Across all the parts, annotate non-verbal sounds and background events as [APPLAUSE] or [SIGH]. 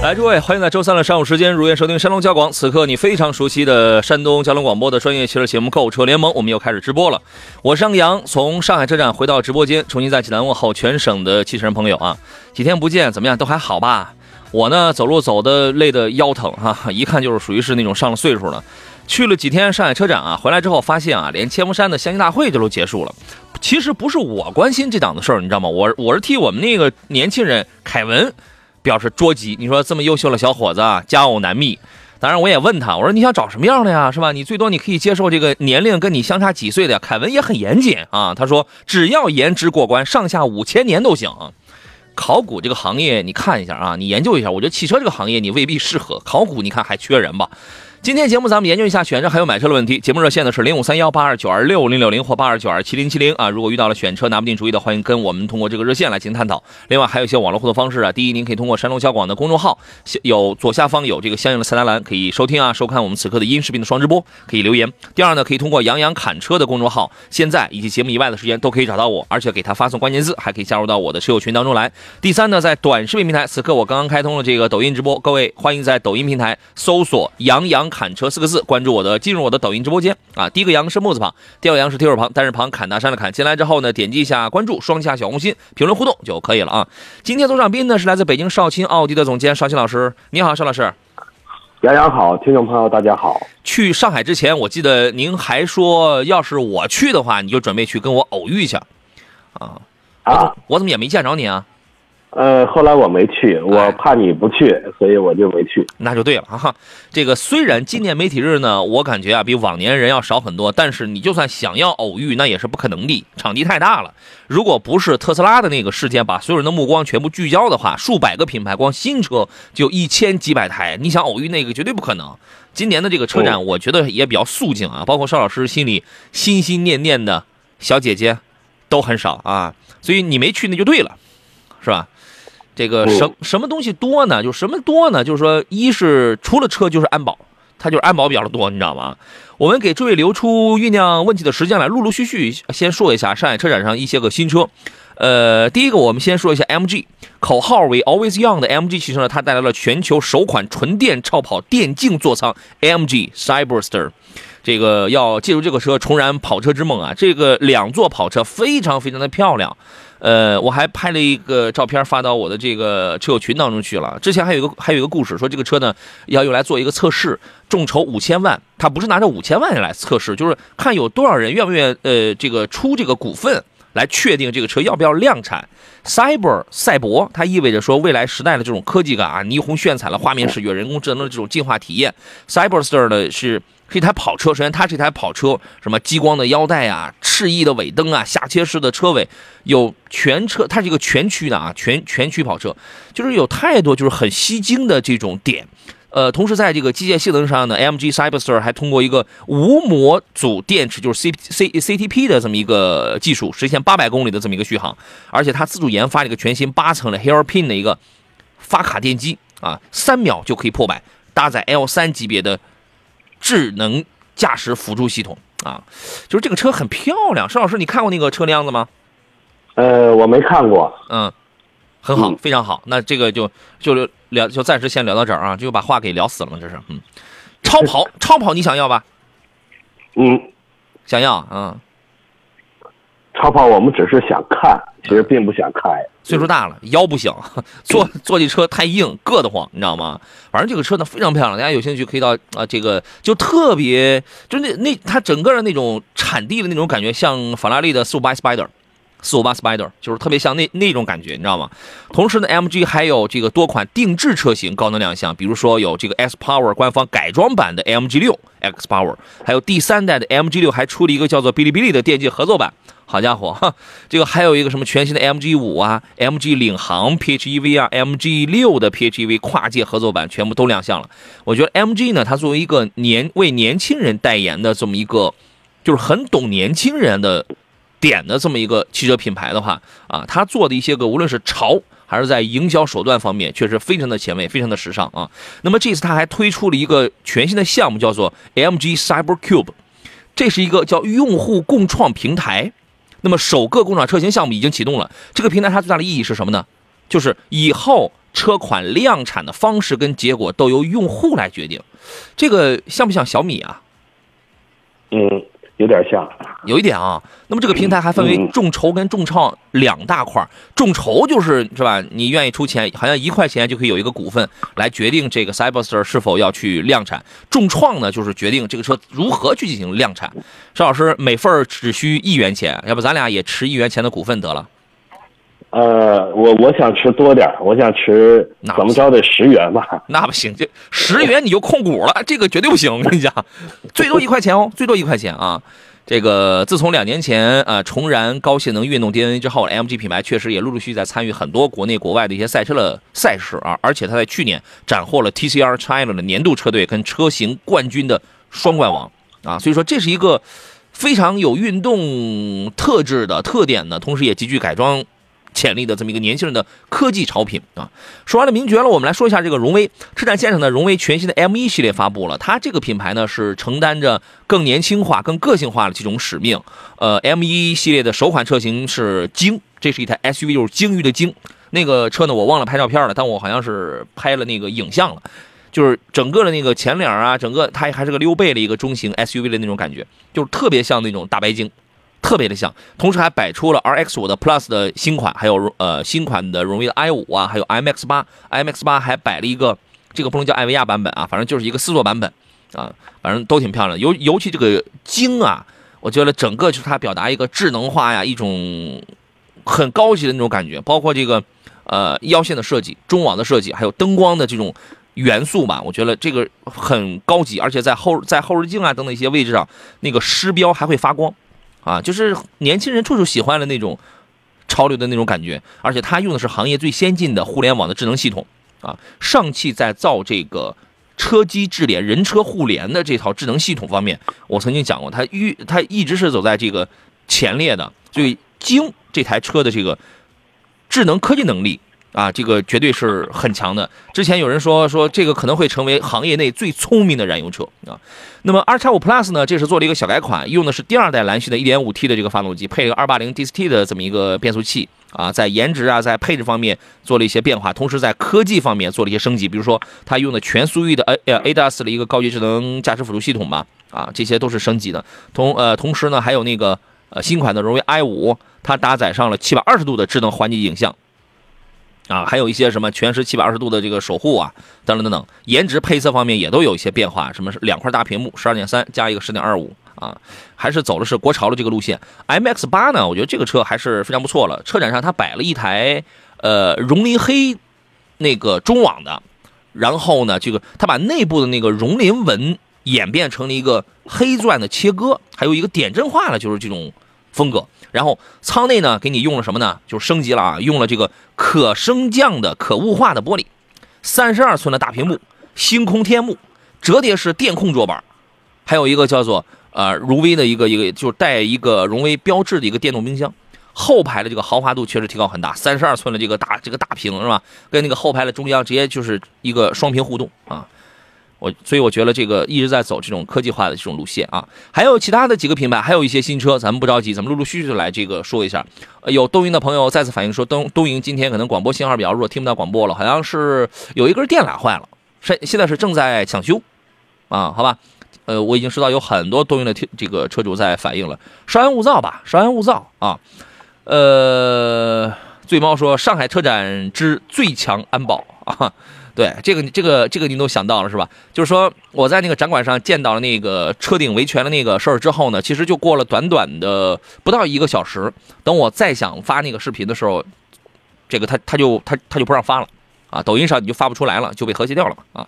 来，诸位，欢迎在周三的上午时间如愿收听山东交广。此刻你非常熟悉的山东交通广播的专业汽车节目《购车联盟》，我们又开始直播了。我是杨洋，从上海车展回到直播间，重新在济南问候全省的汽车人朋友啊！几天不见，怎么样？都还好吧？我呢，走路走的累的腰疼哈、一看就是属于是那种上了岁数了。去了几天上海车展啊，回来之后发现啊，连千佛山的相亲大会这都结束了。其实不是我关心这档子事儿，你知道吗？我我是替我们那个年轻人凯文表示捉急。你说这么优秀的小伙子啊，家偶难觅。当然，我也问他，我说你想找什么样的呀？是吧？你最多你可以接受这个年龄跟你相差几岁的。凯文也很严谨啊，他说只要颜值过关，上下五千年都行。考古这个行业，你看一下啊，你研究一下。我觉得汽车这个行业你未必适合，考古你看还缺人吧？今天节目咱们研究一下选车还有买车的问题。节目热线呢是零五三幺八二九二六零六零或八二九二七零七零啊。如果遇到了选车拿不定主意的，欢迎跟我们通过这个热线来进行探讨。另外还有一些网络互动方式啊。第一，您可以通过山东交广的公众号，有左下方有这个相应的菜单栏，可以收听啊收看我们此刻的音视频的双直播，可以留言。第二呢，可以通过杨洋侃车的公众号，现在以及节目以外的时间都可以找到我，而且给他发送关键字，还可以加入到我的车友群当中来。第三呢，在短视频平台，此刻我刚刚开通了这个抖音直播，各位欢迎在抖音平台搜索“杨洋侃车”四个字，关注我的，进入我的抖音直播间啊。第一个羊是木字旁，第二个羊是提手旁，单人旁，砍大山的砍。进来之后呢，点击一下关注，双击下小红心，评论互动就可以了啊。今天做上宾呢是来自北京少卿奥迪的总监邵青老师，你好，邵老师。杨洋好，听众朋友大家好。去上海之前，我记得您还说，要是我去的话，你就准备去跟我偶遇一下，啊，啊，我怎么也没见着你啊？呃，后来我没去，我怕你不去，所以我就没去。那就对了哈。这个虽然今年媒体日呢，我感觉啊比往年人要少很多，但是你就算想要偶遇，那也是不可能的，场地太大了。如果不是特斯拉的那个事件把所有人的目光全部聚焦的话，数百个品牌光新车就一千几百台，你想偶遇那个绝对不可能。今年的这个车展，我觉得也比较肃静啊，包括邵老师心里心心念念的小姐姐都很少啊，所以你没去那就对了，是吧？这个嗯什什么东西多呢？就什么多呢？就是说，一是除了车就是安保，它就是安保比较多，你知道吗？我们给诸位留出酝酿问题的时间来，陆陆续续先说一下上海车展上一些个新车。呃，第一个我们先说一下 MG，口号为 Always Young 的 MG 汽车呢，它带来了全球首款纯电超跑电竞座舱 AMG Cyberster。这个要借助这个车重燃跑车之梦啊！这个两座跑车非常非常的漂亮，呃，我还拍了一个照片发到我的这个车友群当中去了。之前还有一个还有一个故事，说这个车呢要用来做一个测试，众筹五千万，他不是拿着五千万来测试，就是看有多少人愿不愿意呃这个出这个股份来确定这个车要不要量产。Cyber 赛博，它意味着说未来时代的这种科技感啊，霓虹炫彩的画面视觉、人工智能的这种进化体验。Cyberster 呢是是一台跑车，首先它是一台跑车，什么激光的腰带啊、翅翼的尾灯啊、下切式的车尾，有全车，它是一个全驱的啊，全全驱跑车，就是有太多就是很吸睛的这种点。呃，同时在这个机械性能上呢，MG Cyberster 还通过一个无模组电池，就是 C C CTP 的这么一个技术，实现八百公里的这么一个续航，而且它自主研发了一个全新八层的 Hairpin 的一个发卡电机啊，三秒就可以破百，搭载 L 三级别的智能驾驶辅助系统啊，就是这个车很漂亮。邵老师，你看过那个车的样子吗？呃，我没看过。嗯，很好，嗯非常好。那这个就就聊，就暂时先聊到这儿啊，就把话给聊死了嘛，这是。嗯，超跑，超跑你想要吧？嗯，想要，嗯，超跑我们只是想看，其实并不想开。岁数大了，腰不行，[LAUGHS] 坐坐这车太硬，硌得慌，你知道吗？反正这个车呢非常漂亮，大家有兴趣可以到啊、这个就特别，就那那它整个的那种产地的那种感觉，像法拉利的458 Spider 四五八 Spider，就是特别像那那种感觉，你知道吗？同时呢，MG 还有这个多款定制车型高能亮相，比如说有这个 S Power 官方改装版的 MG 六 X Power，还有第三代的 MG 六还出了一个叫做哔哩哔哩的电竞合作版。好家伙，哈，[LAUGHS] 这个还有一个什么全新的 MG 五啊，MG 领航 PHEV 啊，MG 六的 PHEV 跨界合作版全部都亮相了。我觉得 MG 呢，它作为一个年为年轻人代言的这么一个，就是很懂年轻人的点的这么一个汽车品牌的话啊，它做的一些个无论是潮还是在营销手段方面，确实非常的前卫，非常的时尚啊。那么这次它还推出了一个全新的项目，叫做 MG Cyber Cube，这是一个叫用户共创平台。那么首个工厂车型项目已经启动了，这个平台它最大的意义是什么呢？就是以后车款量产的方式跟结果都由用户来决定，这个像不像小米啊？嗯，有点像。有一点啊。那么这个平台还分为嗯众筹跟众创两大块儿，众筹就是是吧？你愿意出钱，好像一块钱就可以有一个股份来决定这个 Cyberster 是否要去量产。众创呢，就是决定这个车如何去进行量产。邵老师，每份只需一元钱，要不咱俩也持一元钱的股份得了。呃，我我想吃多点，我想吃那怎么着得十元吧。[LAUGHS] 那不行，这十元你就控股了，这个绝对不行。我跟你讲，最多一块钱哦，最多一块钱啊。这个自从两年前呃重燃高性能运动 DNA 之后，MG 品牌确实也陆陆续续在参与很多国内国外的一些赛车的赛事啊，而且它在去年斩获了 TCR China 的年度车队跟车型冠军的双冠王啊，所以说这是一个非常有运动特质的特点的，同时也极具改装潜力的这么一个年轻人的科技潮品啊。说完了名爵了，我们来说一下这个荣威车展现场呢，荣威全新的 M 1系列发布了。它这个品牌呢是承担着更年轻化、更个性化的这种使命。呃，M 1系列的首款车型是鲸，这是一台 SUV，就是鲸鱼的鲸。那个车呢，我忘了拍照片了，但我好像是拍了那个影像了。就是整个的那个前脸啊，整个它还是个溜背的一个中型 SUV 的那种感觉，就是特别像那种大白鲸。特别的像，同时还摆出了 RX 五的 Plus 的新款，还有呃新款的荣威的 i 五啊，还有 MX 八，MX 八还摆了一个这个不能叫艾维亚版本啊，反正就是一个四座版本啊，反正都挺漂亮的。尤尤其这个鲸啊，我觉得整个就是它表达一个智能化呀，一种很高级的那种感觉，包括这个呃腰线的设计、中网的设计，还有灯光的这种元素吧，我觉得这个很高级，而且在后在后视镜啊等等一些位置上，那个狮标还会发光。啊，就是年轻人处处喜欢的那种潮流的那种感觉，而且它用的是行业最先进的互联网的智能系统啊。上汽在造这个车机智联、人车互联的这套智能系统方面，我曾经讲过，它一它一直是走在这个前列的。所以，京这台车的这个智能科技能力啊，这个绝对是很强的。之前有人说说这个可能会成为行业内最聪明的燃油车啊。那么 R 叉五 Plus 呢，这是做了一个小改款，用的是第二代蓝系的 1.5T 的这个发动机，配了个 280DCT 的这么一个变速器啊，在颜值啊，在配置方面做了一些变化，同时在科技方面做了一些升级，比如说它用的全速域的 A 呃 ADAS 的一个高级智能驾驶辅助系统吧，啊，这些都是升级的。同呃同时呢，还有那个呃新款的荣威 i 五，它搭载上了720度的智能环境影像。啊，还有一些什么全时七百二十度的这个守护啊，等等等等，颜值配色方面也都有一些变化，什么是两块大屏幕，十二点三加一个十点二五啊，还是走的是国潮的这个路线。MX 八呢，我觉得这个车还是非常不错了。车展上它摆了一台呃绒林黑那个中网的，然后呢，这个它把内部的那个绒林纹演变成了一个黑钻的切割，还有一个点阵化的，就是这种风格。然后舱内呢，给你用了什么呢？就升级了啊，用了这个可升降的可雾化的玻璃，三十二寸的大屏幕，星空天幕，折叠式电控桌板，还有一个叫做呃荣威的一个一个就是带一个荣威标志的一个电动冰箱。后排的这个豪华度确实提高很大，三十二寸的这个大这个大屏是吧？跟那个后排的中央直接就是一个双屏互动啊。我所以我觉得这个一直在走这种科技化的这种路线啊，还有其他的几个品牌，还有一些新车，咱们不着急，咱们陆陆续续的来这个说一下。呃有东营的朋友再次反映说，东东营今天可能广播信号比较弱，听不到广播了，好像是有一根电缆坏了，现现在是正在抢修啊，好吧？呃，我已经收到有很多东营的这个车主在反映了，稍安勿躁吧，稍安勿躁啊。呃，醉猫说上海车展之最强安保啊。对，这个这个这个您都想到了是吧？就是说我在那个展馆上见到了那个车顶维权的那个事儿之后呢，其实就过了短短的不到一个小时，等我再想发那个视频的时候，这个他他就他他就不让发了啊，抖音上你就发不出来了，就被和谐掉了嘛啊。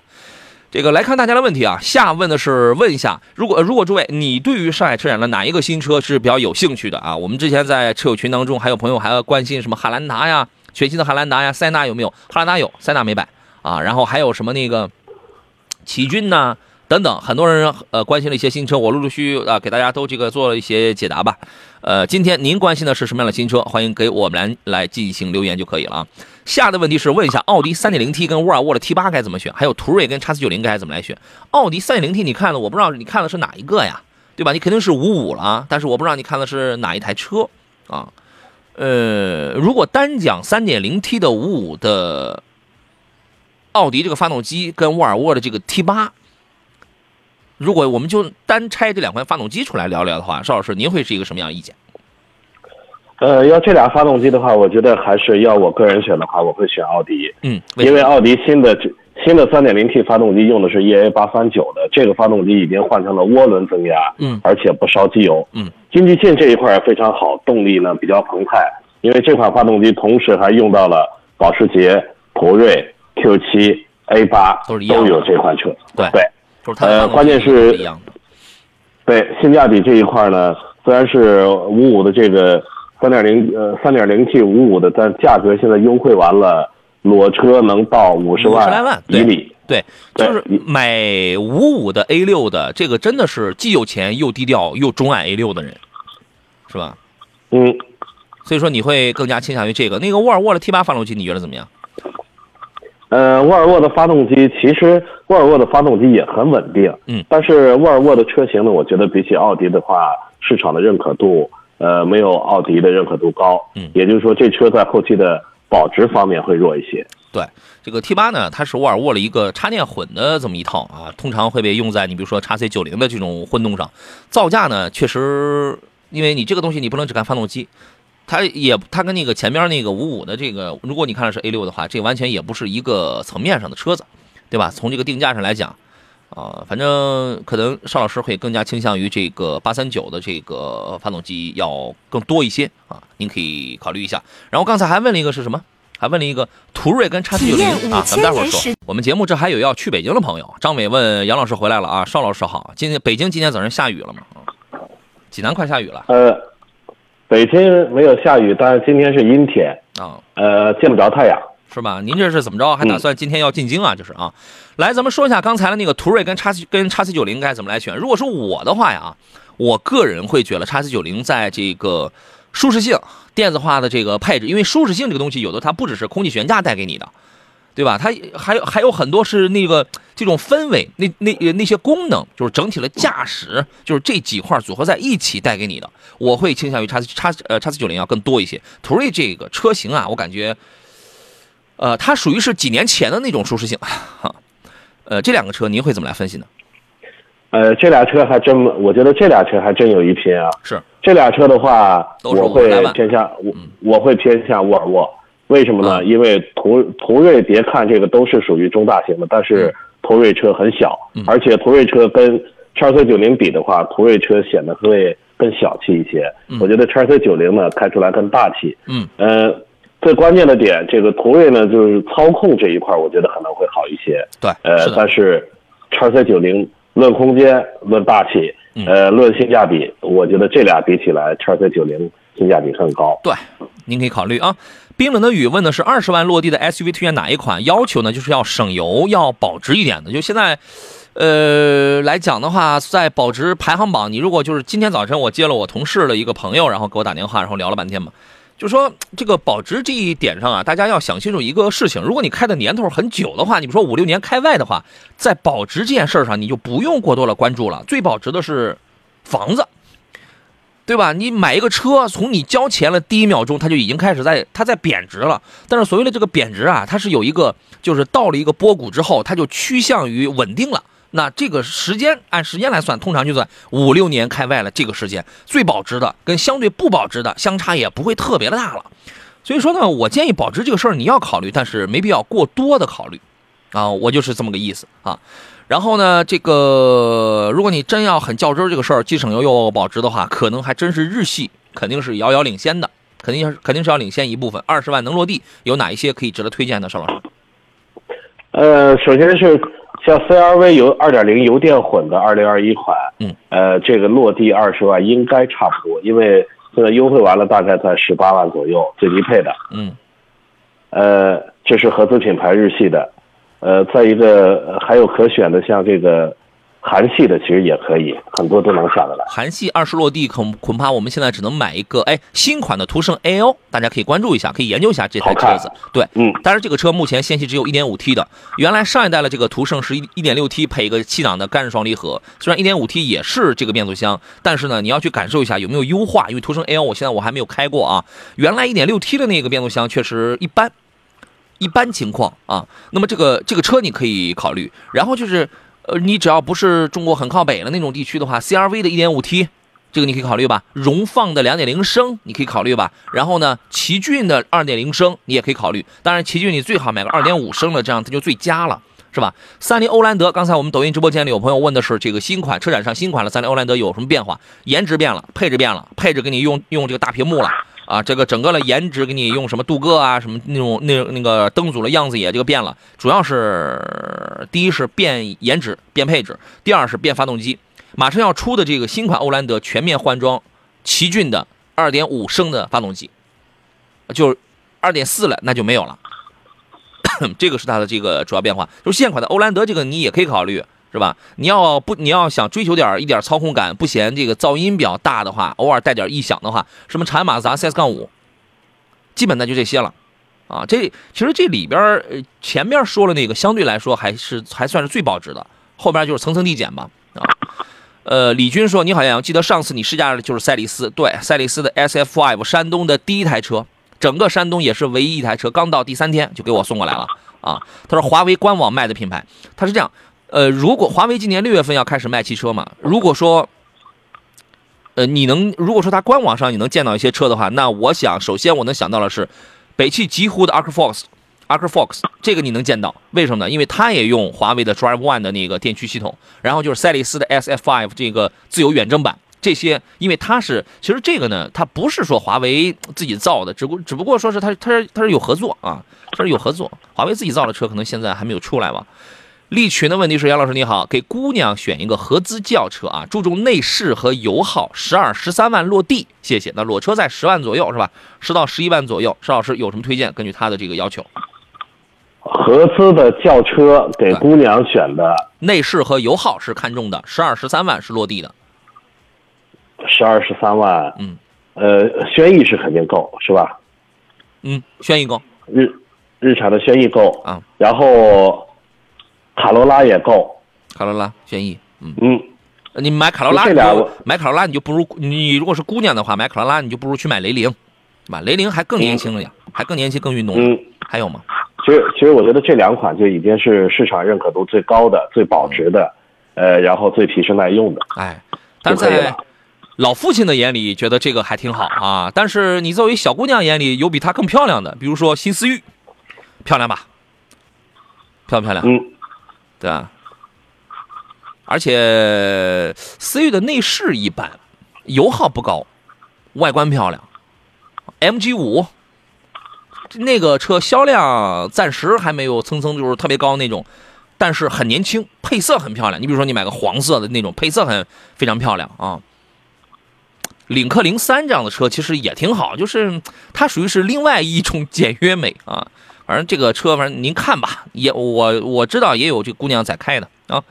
这个来看大家的问题啊，下问的是问一下，如果如果诸位你对于上海车展的哪一个新车是比较有兴趣的啊？我们之前在车友群当中还有朋友还要关心什么汉兰达呀，全新的汉兰达呀，塞纳有没有？汉兰达有，塞纳没摆啊。然后还有什么那个奇骏呐、等等，很多人呃关心了一些新车，我陆陆续续啊给大家都这个做了一些解答吧。呃，今天您关心的是什么样的新车？欢迎给我们来来进行留言就可以了啊。下的问题是问一下，奥迪 3.0T 跟沃尔沃的 T8 该怎么选？还有途锐跟 X490 该怎么来选？奥迪 3.0T 你看了，我不知道你看的是哪一个呀？对吧？你肯定是五五了，但是我不知道你看的是哪一台车啊？呃，如果单讲 3.0T 的五五的奥迪这个发动机跟沃尔沃的这个 T 八如果我们就单拆这两款发动机出来聊聊的话，邵老师您会是一个什么样的意见？呃，要这俩发动机的话，我觉得还是要我个人选的话，我会选奥迪，嗯，因为奥迪新的新的 3.0T 发动机用的是 EA 839的，这个发动机已经换成了涡轮增压，嗯而且不烧机油，嗯，经济性这一块非常好，动力呢比较澎湃，因为这款发动机同时还用到了保时捷、途锐、Q7、A8 都是一样的有这款车，对对。呃关键是一样的，对性价比这一块呢，虽然是五五的这个三点零呃三点零 T 五五的，但价格现在优惠完了，裸车能到五十50来万对以里。对，对就是买五五的 A 六的，这个真的是既有钱又低调又钟爱 A 六的人，是吧？嗯，所以说你会更加倾向于这个。那个沃尔沃的 T 八发动机你觉得怎么样？呃，沃尔沃的发动机其实沃尔沃的发动机也很稳定，嗯，但是沃尔沃的车型呢，我觉得比起奥迪的话，市场的认可度呃没有奥迪的认可度高，嗯也就是说这车在后期的保值方面会弱一些。对，这个 T 八呢，它是沃尔沃的一个插电混的这么一套啊，通常会被用在你比如说 x C 九零的这种混动上，造价呢确实，因为你这个东西你不能只看发动机。它也，它跟那个前面那个五五的这个，如果你看的是 A 六的话，这完全也不是一个层面上的车子，对吧？从这个定价上来讲，啊、反正可能邵老师会更加倾向于这个八三九的这个发动机要更多一些啊，您可以考虑一下。然后刚才还问了一个是什么？还问了一个途锐跟叉 C 九零啊，咱们待会儿说。我们节目这还有要去北京的朋友，张伟问杨老师回来了啊，邵老师好，今天北京今天早上下雨了吗？啊济南快下雨了呃，北京没有下雨，但是今天是阴天，啊。呃，见不着太阳。是吧？您这是怎么着？还打算今天要进京啊？这是啊。来，咱们说一下刚才的那个途锐跟叉 C 跟叉 C 九零该怎么来选。如果说我的话呀，我个人会觉得叉 C 九零在这个舒适性、电子化的这个配置，因为舒适性这个东西，有的它不只是空气悬架带给你的，对吧？它还有还有很多是那个这种氛围，那那那些功能，就是整体的驾驶，就是这几块组合在一起带给你的。我会倾向于叉叉呃叉 C 九零要更多一些。途锐这个车型啊，我感觉。呃，它属于是几年前的那种舒适性，哈，呃，这两个车您会怎么来分析呢？呃，这俩车还真，我觉得这俩车还真有一拼啊。是，这俩车的话，我会50来万偏向我嗯我会偏向沃尔沃。为什么呢？嗯因为途途锐别看这个都是属于中大型的，但是途锐车很小，嗯而且途锐车跟叉 C 九零比的话，途锐车显得会更小气一些。嗯我觉得叉 C 九零呢开出来更大气。嗯，呃，最关键的点，这个途锐呢就是操控这一块，我觉得可能会好一些。对，呃但是叉 C 九零论空间、论大气，嗯呃，论性价比，我觉得这俩比起来，叉 C 九零性价比更高。对，您可以考虑啊。冰冷的雨问的是二十万落地的 SUV 推荐哪一款？要求呢就是要省油、要保值一点的。就现在，呃来讲的话，在保值排行榜，你如果就是今天早晨我接了我同事的一个朋友，然后给我打电话，然后聊了半天嘛，就说这个保值这一点上啊，大家要想清楚一个事情：如果你开的年头很久的话，你比如说五六年开外的话，在保值这件事上，你就不用过多的关注了。最保值的是房子。对吧？你买一个车，从你交钱了第一秒钟，它就已经开始在它在贬值了。但是所谓的这个贬值啊，它是有一个，就是到了一个波谷之后，它就趋向于稳定了。那这个时间按时间来算，通常就算五六年开外了，这个时间最保值的跟相对不保值的相差也不会特别的大了。所以说呢，我建议保值这个事儿你要考虑，但是没必要过多的考虑，啊，我就是这么个意思啊。然后呢，这个如果你真要很较真儿这个事儿，既省油又保值的话，可能还真是日系肯定是遥遥领先的，肯定是肯定是要领先一部分。二十万能落地，有哪一些可以值得推荐的，邵老师？呃，首先是像 CRV 油2.0油电混的二零二一款，嗯，呃，这个落地二十万应该差不多，因为现在优惠完了，大概在十八万左右，最低配的。嗯呃，这是合资品牌日系的，呃，再一个呃还有可选的，像这个韩系的，其实也可以，很多都能下得来。韩系二十落地恐恐怕我们现在只能买一个，哎，新款的途胜 L，大家可以关注一下，可以研究一下这台车子。对，嗯但是这个车目前限系只有一点五 T 的，原来上一代的这个途胜是一一点六 T 配一个七档的干式双离合，虽然一点五 T 也是这个变速箱，但是呢，你要去感受一下有没有优化，因为途胜 L 我现在我还没有开过啊，原来一点六 T 的那个变速箱确实一般。一般情况啊，那么这个这个车你可以考虑，然后就是，呃，你只要不是中国很靠北的那种地区的话，CRV 的 1.5T，这个你可以考虑吧，荣放的2.0升你可以考虑吧，然后呢，奇骏的2.0升你也可以考虑，当然奇骏你最好买个2.5升的，这样它就最佳了。是吧？三菱欧蓝德，刚才我们抖音直播间里有朋友问的是这个新款车展上新款的三菱欧蓝德有什么变化？颜值变了，配置变了，配置给你用用这个大屏幕了啊，这个整个的颜值给你用什么镀铬啊，什么那种那那个灯组的样子也这个变了，主要是第一是变颜值变配置，第二是变发动机。马上要出的这个新款欧蓝德全面换装奇骏的2.5升的发动机，就是2.4了那就没有了。[COUGHS] 这个是它的这个主要变化，就是现款的欧蓝德这个你也可以考虑，是吧？你要不你要想追求点一点操控感，不嫌这个噪音比较大的话，偶尔带点异响的话，什么长安马自达 CS 杠五，基本那就这些了，啊，这其实这里边前面说了那个相对来说还是还算是最保值的，后边就是层层递减吧，啊。呃，李军说：“你好像记得上次你试驾的就是赛力斯，对，赛力斯的 SF5，山东的第一台车，整个山东也是唯一一台车，刚到第三天就给我送过来了啊。他说华为官网卖的品牌，他是这样，呃，如果华为今年六月份要开始卖汽车嘛，如果说，呃，你能如果说它官网上你能见到一些车的话，那我想首先我能想到的是北汽极狐的 Arc Fox。Arc Fox 这个你能见到，为什么呢？因为它也用华为的 Drive One 的那个电驱系统，然后就是赛力斯的 SF5 这个自由远征版，这些因为它是其实这个呢，它不是说华为自己造的，只不只不过说是它它是它是有合作啊，它是有合作，华为自己造的车可能现在还没有出来吧。利群的问题是，杨老师你好，给姑娘选一个合资轿车啊，注重内饰和油耗，十二十三万落地，谢谢。那裸车在十万左右是吧？十到十一万左右，邵老师有什么推荐？根据他的这个要求，合资的轿车给姑娘选的，内饰和油耗是看中的，十二十三万是落地的。十二十三万，嗯，呃，轩逸是肯定够，是吧？嗯，轩逸够日日产的轩逸够啊，然后卡罗拉也够，卡罗拉、轩逸，嗯，嗯，你买卡罗拉，这俩你买卡罗拉你就不如你如果是姑娘的话，买卡罗拉你就不如去买雷凌，对吧？雷凌还更年轻了呀，还更年轻、更运动了。嗯，还有吗？其实其实我觉得这两款就已经是市场认可度最高的、最保值的，呃，然后最皮实耐用的。哎，但是在老父亲的眼里，觉得这个还挺好啊。但是你作为小姑娘眼里，有比它更漂亮的，比如说新思域，漂亮吧？漂不漂亮？嗯，对吧？而且思域的内饰一般，油耗不高，外观漂亮。MG 五那个车销量暂时还没有蹭蹭就是特别高那种，但是很年轻，配色很漂亮。你比如说你买个黄色的那种，配色很非常漂亮啊。领克零三这样的车其实也挺好，就是它属于是另外一种 [LAUGHS] 简约美啊。反正这个车，反正您看吧，也我我知道也有这姑娘在开的啊。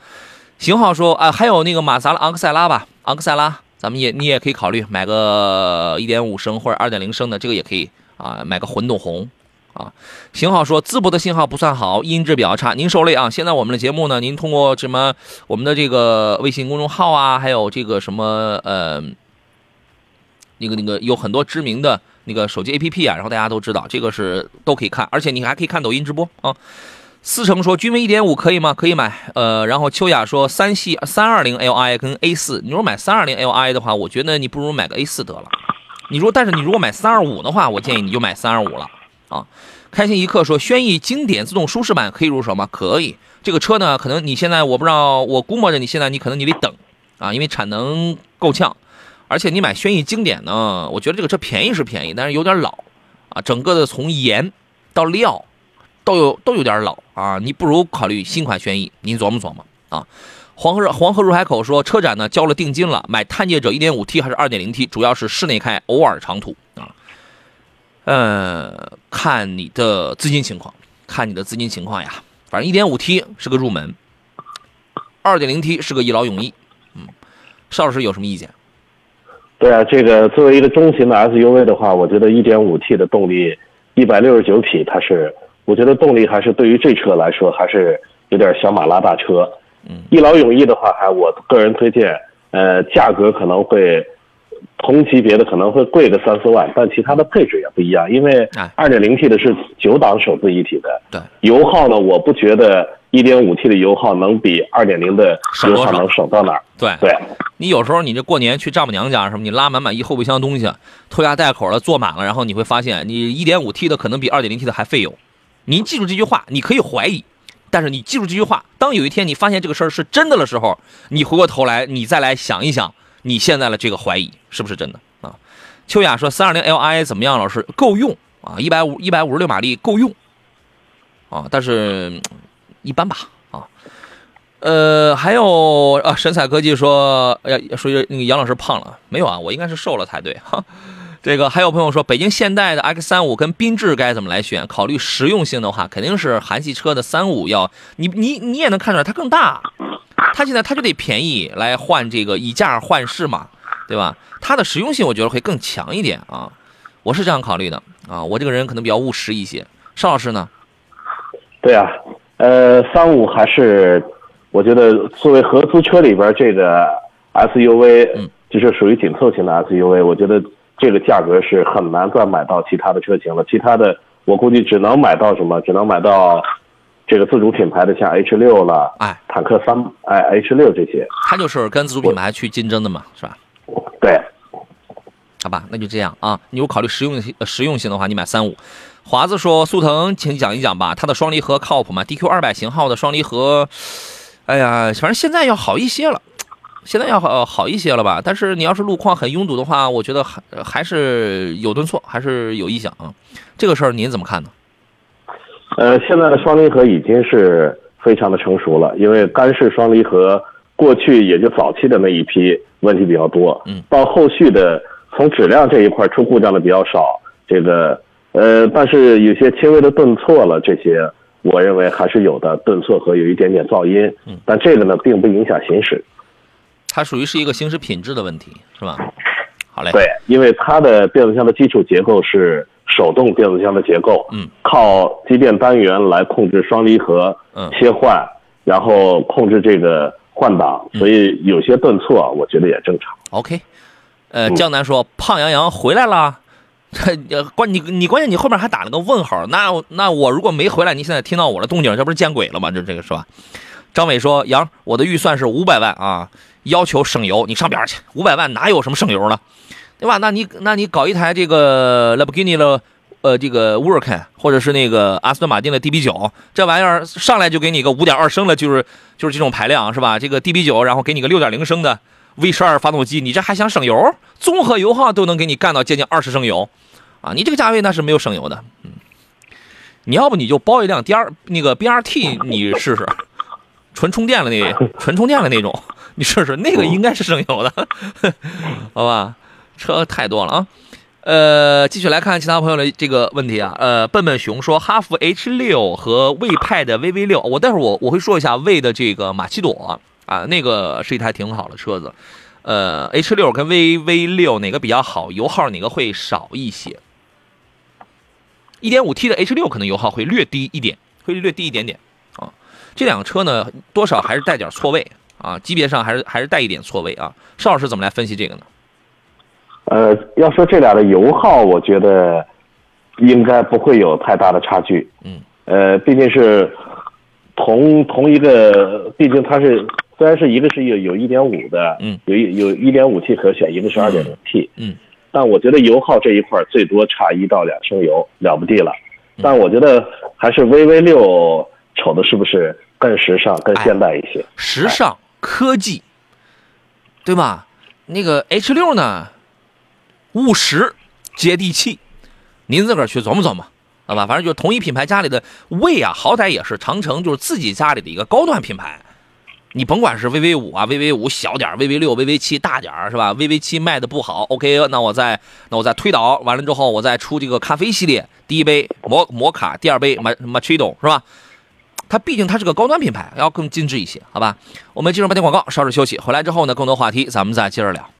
型号说啊，还有那个马自达昂克赛拉吧，昂克赛拉，咱们也你也可以考虑买个1.5升或者2.0升的，这个也可以啊，买个混动红啊。型号说淄博的信号不算好，音质比较差，您受累啊。现在我们的节目呢，您通过什么我们的这个微信公众号啊，还有这个什么呃。那个那个有很多知名的那个手机 APP 啊，然后大家都知道，这个是都可以看，而且你还可以看抖音直播啊。思成说君威一点五可以吗？可以买。呃，然后秋雅说三系三二零 Li 跟 A 四，你如果买三二零 Li 的话，我觉得你不如买个 A 四得了。你如果但是你如果买三二五的话，我建议你就买三二五了啊。开心一刻说，轩逸经典自动舒适版可以入手吗？可以。这个车呢，可能你现在我不知道，我估摸着你现在你可能你得等啊，因为产能够呛，而且你买轩逸经典呢，我觉得这个车便宜是便宜，但是有点老啊，整个的从颜到料都有都有点老啊，你不如考虑新款轩逸，您琢磨琢磨啊。黄河黄河入海口说，车展呢交了定金了，买探界者 1.5T 还是 2.0T，主要是室内开，偶尔长途啊。呃，看你的资金情况，看你的资金情况呀。反正 1.5T 是个入门，2.0T 是个一劳永逸。嗯，邵老师有什么意见？对啊，这个作为一个中型的 SUV 的话，我觉得 1.5T 的动力169匹，它是我觉得动力还是对于这车来说还是有点小马拉大车。嗯，一劳永逸的话，还我个人推荐，呃，价格可能会同级别的可能会贵个三四万，但其他的配置也不一样，因为二点零 T 的是九档手自一体的，对，油耗呢，我不觉得一点五 T 的油耗能比二点零的省多少油耗能省到哪儿。对对，你有时候你这过年去丈母娘家什么，你拉满满一后备箱东西，拖家带口的坐满了，然后你会发现，你一点五 T 的可能比二点零 T 的还费油。您记住这句话，你可以怀疑，但是你记住这句话，当有一天你发现这个事儿是真的的时候，你回过头来，你再来想一想，你现在的这个怀疑是不是真的啊？秋雅说三二零 Li 怎么样？老师够用啊，一百五一百五十六马力够用啊，但是一般吧啊。呃，还有啊，神采科技说，哎呀，说那个杨老师胖了，没有啊？我应该是瘦了才对哈。这个还有朋友说，北京现代的 X 三五跟缤智该怎么来选？考虑实用性的话，肯定是韩系车的三五要，你你你也能看出来它更大，它现在它就得便宜来换这个以价换市嘛，对吧？它的实用性我觉得会更强一点啊，我是这样考虑的啊，我这个人可能比较务实一些。邵老师呢？对啊，呃，三五还是我觉得作为合资车里边这个 SUV，嗯，就是属于紧凑型的 SUV，我觉得这个价格是很难再买到其他的车型了。其他的我估计只能买到什么？只能买到这个自主品牌的，像 H 六了，哎，坦克三，哎，H 六这些。它就是跟自主品牌去竞争的嘛，是吧？对，好吧，那就这样啊。你有考虑实用性、呃实用性的话，你买三五。华子说：“速腾，请讲一讲吧，它的双离合靠谱吗？DQ 二百型号的双离合，哎呀，反正现在要好一些了，现在要好好一些了吧？但是你要是路况很拥堵的话，我觉得还还是有顿挫，还是有异响啊。这个事儿您怎么看呢？呃，现在的双离合已经是非常的成熟了，因为干式双离合过去也就早期的那一批问题比较多，嗯，到后续的从质量这一块出故障的比较少，这个呃，但是有些轻微的顿挫了，这些我认为还是有的顿挫和有一点点噪音，嗯，但这个呢并不影响行驶，它属于是一个行驶品质的问题，是吧？好嘞，对，因为它的变速箱的基础结构是手动变速箱的结构，嗯，靠机电单元来控制双离合，嗯切换，然后控制这个换挡，嗯所以有些顿挫，我觉得也正常。OK，呃，嗯江南说胖羊羊回来了，这 [LAUGHS] 关你你关键你后面还打了个问号，那那我如果没回来，你现在听到我的动静，这不是见鬼了吗？这这个是吧？张伟说杨，我的预算是五百万啊，要求省油，你上边儿去，五百万哪有什么省油了，对吧？那你那你搞一台这个 Lamborghini 的。呃，这个 Work 或者是那个阿斯顿马丁的 DB 九，这玩意儿上来就给你个五点二升的，就是就是这种排量是吧？这个 DB 九，然后给你个六点零升的 V 十二发动机，你这还想省油？综合油耗都能给你干到接近二十升油，啊，你这个价位那是没有省油的。嗯，你要不你就包一辆 D 二那个 BRT，你试试，纯充电的那纯充电的那种，你试试，那个应该是省油的，[LAUGHS] 好吧？车太多了啊。呃，继续来看其他朋友的这个问题啊。呃，笨笨熊说，哈弗 H 六和魏派的 VV 六，我待会儿我我会说一下魏的这个马奇朵啊，那个是一台挺好的车子。呃，H 六跟 VV 六哪个比较好？油耗哪个会少一些？一点五 T 的 H 六可能油耗会略低一点，会略低一点点啊。这两个车呢，多少还是带点错位啊，级别上还是还是带一点错位啊。邵老师怎么来分析这个呢？呃，要说这俩的油耗，我觉得应该不会有太大的差距。嗯，呃，毕竟是同同一个，毕竟它是虽然是一个是有有一点五的，嗯，有一有一点五 T 可选，一个是二点零 T，嗯，但我觉得油耗这一块最多差一到两升油，了不地了。但我觉得还是 VV 六瞅的是不是更时尚、更现代一些？时尚科技，对吧？那个 H 六呢，务实接地气，您自个儿去琢磨琢磨，好吧？反正就是同一品牌家里的魏啊，好歹也是长城就是自己家里的一个高端品牌。你甭管是 VV 五啊，VV 五小点，VV 六、VV 七大点是吧？VV 七卖的不好，OK，那我再那我再推导完了之后，我再出这个咖啡系列，第一杯摩摩卡，第二杯马马 c h i d o 是吧？它毕竟它是个高端品牌，要更精致一些，好吧？我们进入半天广告，稍事休息，回来之后呢，更多话题咱们再接着聊。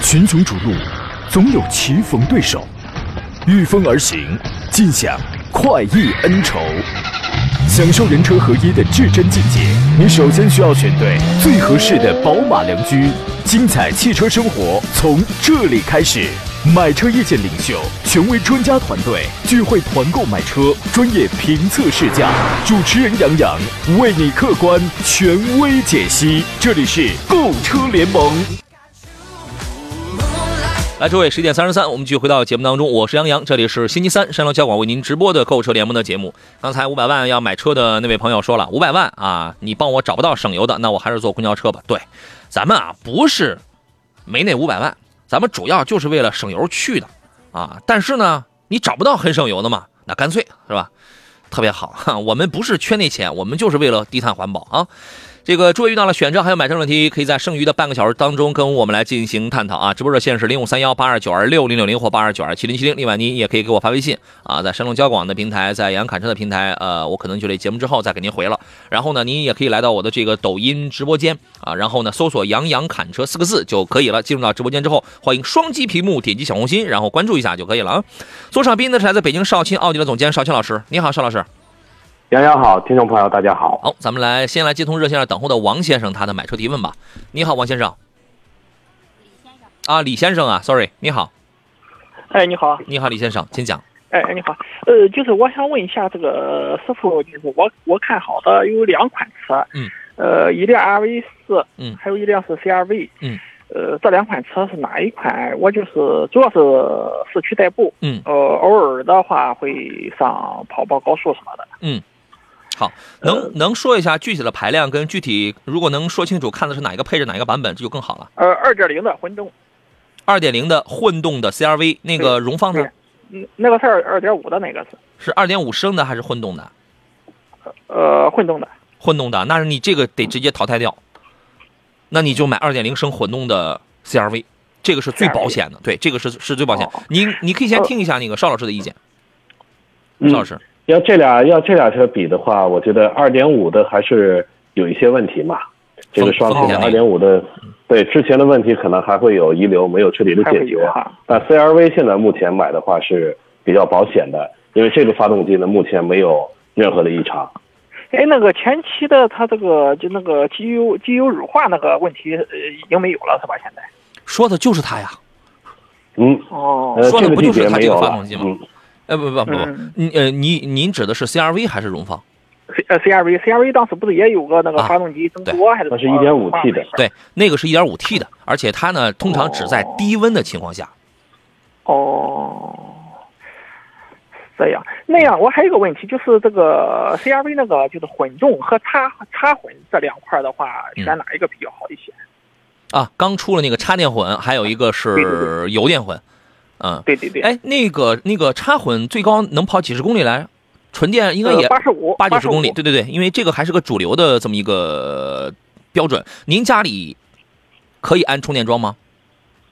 群雄逐鹿，总有棋逢对手，御风而行，尽享快意恩仇。享受人车合一的至臻境界，你首先需要选对最合适的宝马良驹。精彩汽车生活从这里开始，买车意见领袖，权威专家团队聚会团购买车，专业评测试驾，主持人杨洋为你客观权威解析。这里是购车联盟。来，诸位，十点三十三，我们继续回到节目当中，我是杨洋，这里是星期三山东交广为您直播的购车联盟的节目。刚才五百万要买车的那位朋友说了，五百万啊，你帮我找不到省油的，那我还是坐公交车吧。对，咱们啊不是没那五百万，咱们主要就是为了省油去的啊。但是呢，你找不到很省油的嘛，那干脆是吧？特别好，我们不是缺那钱，我们就是为了低碳环保啊。这个诸位遇到了选车还有买车问题，可以在剩余的半个小时当中跟我们来进行探讨啊！直播热线是零五三幺八二九二六零六零或八二九二七零七零。另外，您也可以给我发微信啊，在山东交广的平台，在杨侃车的平台，呃，我可能就这节目之后再给您回了。然后呢，您也可以来到我的这个抖音直播间啊，然后呢，搜索“杨洋侃车”四个字就可以了。进入到直播间之后，欢迎双击屏幕，点击小红心，然后关注一下就可以了啊。坐上宾的是来自北京少卿奥迪的总监少卿老师，你好，邵老师。杨洋好，听众朋友大家好。好，咱们来先来接通热线上等候的王先生他的买车提问吧。你好，王先生。啊，李先生啊，sorry，你好，哎，你好，你好，李先生，请讲。哎，你好，呃，就是我想问一下这个师傅，就是我我看好的有两款车，嗯，呃，一辆 RV 四，嗯还有一辆是 CRV，嗯，呃，这两款车是哪一款？我就是主要是市区代步，嗯呃，偶尔的话会上跑跑高速什么的。嗯，好，能能说一下具体的排量跟具体，如果能说清楚看的是哪一个配置哪一个版本，这就更好了。呃，二点零的混动，二点零的混动的 CRV，那个荣放呢？嗯，那个是二二点五的那个是，是二点五升的还是混动的？呃，混动的。混动的，那是你这个得直接淘汰掉，那你就买二点零升混动的 CRV，这个是最保险的，对，这个是是最保险哦。你你可以先听一下那个邵老师的意见，嗯邵老师，要这俩要这俩车比的话，我觉得二点五的还是有一些问题嘛。这个双擎二点五的，对之前的问题可能还会有遗留没有彻底的解决。但 CRV 现在目前买的话是比较保险的，因为这个发动机呢目前没有任何的异常。哎，那个前期的它这个就那个机油机油乳化那个问题，呃，已经没有了是吧？现在？说的就是它呀。嗯，哦呃，说的这个季不就是它这节没有了个发动机。吗嗯，哎，不不不不嗯，你呃你您指的是 CRV 还是荣放？C 呃 CRV CRV 当时不是也有个那个啊发动机增多还是那是什么 1.5T 的。对，那个是一点五 T 的，而且它呢通常只在低温的情况下。哦，这样那样，我还有一个问题，就是这个 CRV 那个就是混动和插插混这两块的话，嗯。选哪一个比较好一些？啊，刚出了那个插电混，还有一个是油电混，嗯，对对对，哎，那个那个插混最高能跑几十公里来？纯电应该也八十五八九十公里，对对对，因为这个还是个主流的这么一个标准。您家里可以安充电桩吗？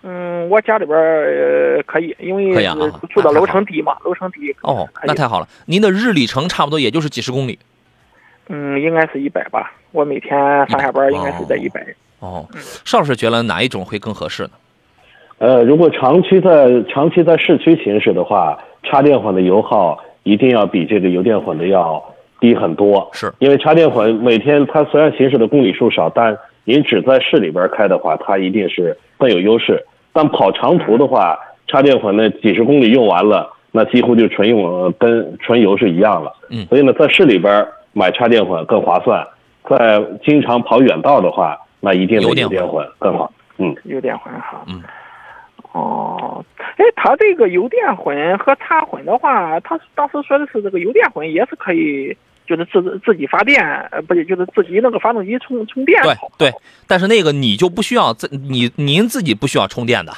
嗯，我家里边儿呃可以，因为可以啊呃啊住的楼层低嘛，楼层低。哦，那太好了，您的日里程差不多也就是几十公里。嗯，应该是一百吧。我每天上下班应该是在一百。哦，邵老师觉得哪一种会更合适呢？呃，如果长期在长期在市区行驶的话，插电混的油耗一定要比这个油电混的要低很多。是因为插电混每天它虽然行驶的公里数少，但您只在市里边开的话，它一定是更有优势。但跑长途的话，插电混那几十公里用完了，那几乎就纯用呃跟纯油是一样了。嗯所以呢，在市里边买插电混更划算。在经常跑远道的话，那一定得油电混油电混更好。嗯。油电混好。嗯。哦，哎，它这个油电混和插混的话，它当时说的是这个油电混也是可以，就是自自己发电，呃，不是，就是自己那个发动机充充电对。对，但是那个你就不需要自你您自己不需要充电的，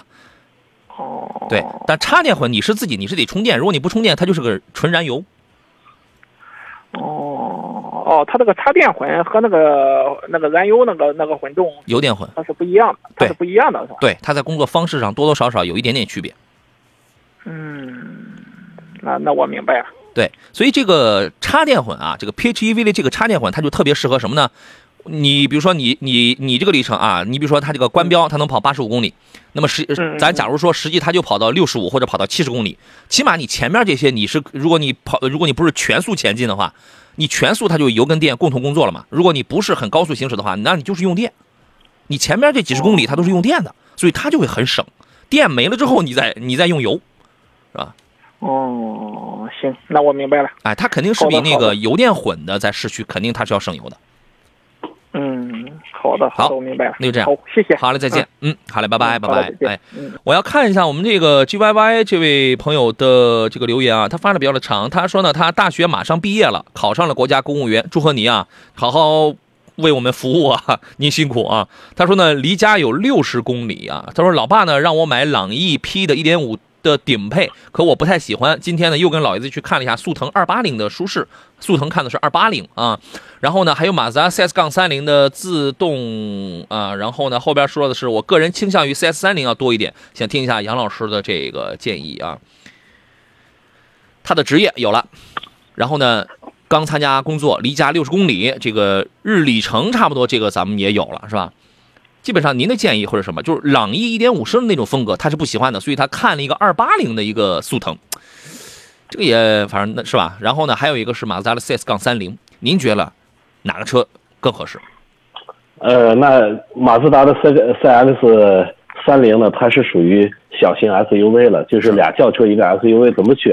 哦，对。但插电混你是自己你是得充电，如果你不充电，它就是个纯燃油。哦哦，它这个插电混和那个那个燃油那个那个混动油电混，它是不一样的，它是不一样的，是吧？对，它在工作方式上多多少少有一点点区别。嗯，那那我明白了。对，所以这个插电混啊，这个 PHEV 的这个插电混，它就特别适合什么呢？你比如说你你你这个里程啊，你比如说它这个官标它能跑八十五公里，那么实嗯咱假如说实际它就跑到六十五或者跑到七十公里，起码你前面这些你是如果你跑如果你不是全速前进的话，你全速它就油跟电共同工作了嘛。如果你不是很高速行驶的话，那你就是用电，你前面这几十公里它都是用电的，所以它就会很省。电没了之后，你再你再用油，是吧？哦，行，那我明白了。哎，它肯定是比那个油电混的在市区肯定它是要省油的。嗯，好的，好的，我明白了。那就这样好，谢谢。好嘞，再见。嗯，好嘞，拜拜，嗯拜拜哎，嗯。我要看一下我们这个 G Y Y 这位朋友的这个留言啊，他发的比较的长。他说呢，他大学马上毕业了，考上了国家公务员，祝贺你啊，好好为我们服务啊，[LAUGHS] 您辛苦啊。他说呢，离家有六十公里啊。他说，老爸呢让我买朗逸 P 的1.5的顶配，可我不太喜欢。今天呢又跟老爷子去看了一下速腾280的舒适，速腾看的是280啊。然后呢，还有马自达 CS 杠三零的自动啊，然后呢，后边说的是我个人倾向于 CS 三零要多一点，想听一下杨老师的这个建议啊。他的职业有了，然后呢，刚参加工作，离家六十公里，这个日里程差不多，这个咱们也有了，是吧？基本上您的建议或者什么，就是朗逸一点五升的那种风格，他是不喜欢的，所以他看了一个二八零的一个速腾，这个也反正那是吧？然后呢，还有一个是马自达的 CS 杠三零，您觉得哪个车更合适？呃，那马自达的 C CX 三零呢，它是属于小型 SUV 了，就是俩轿车一个 SUV，怎么选？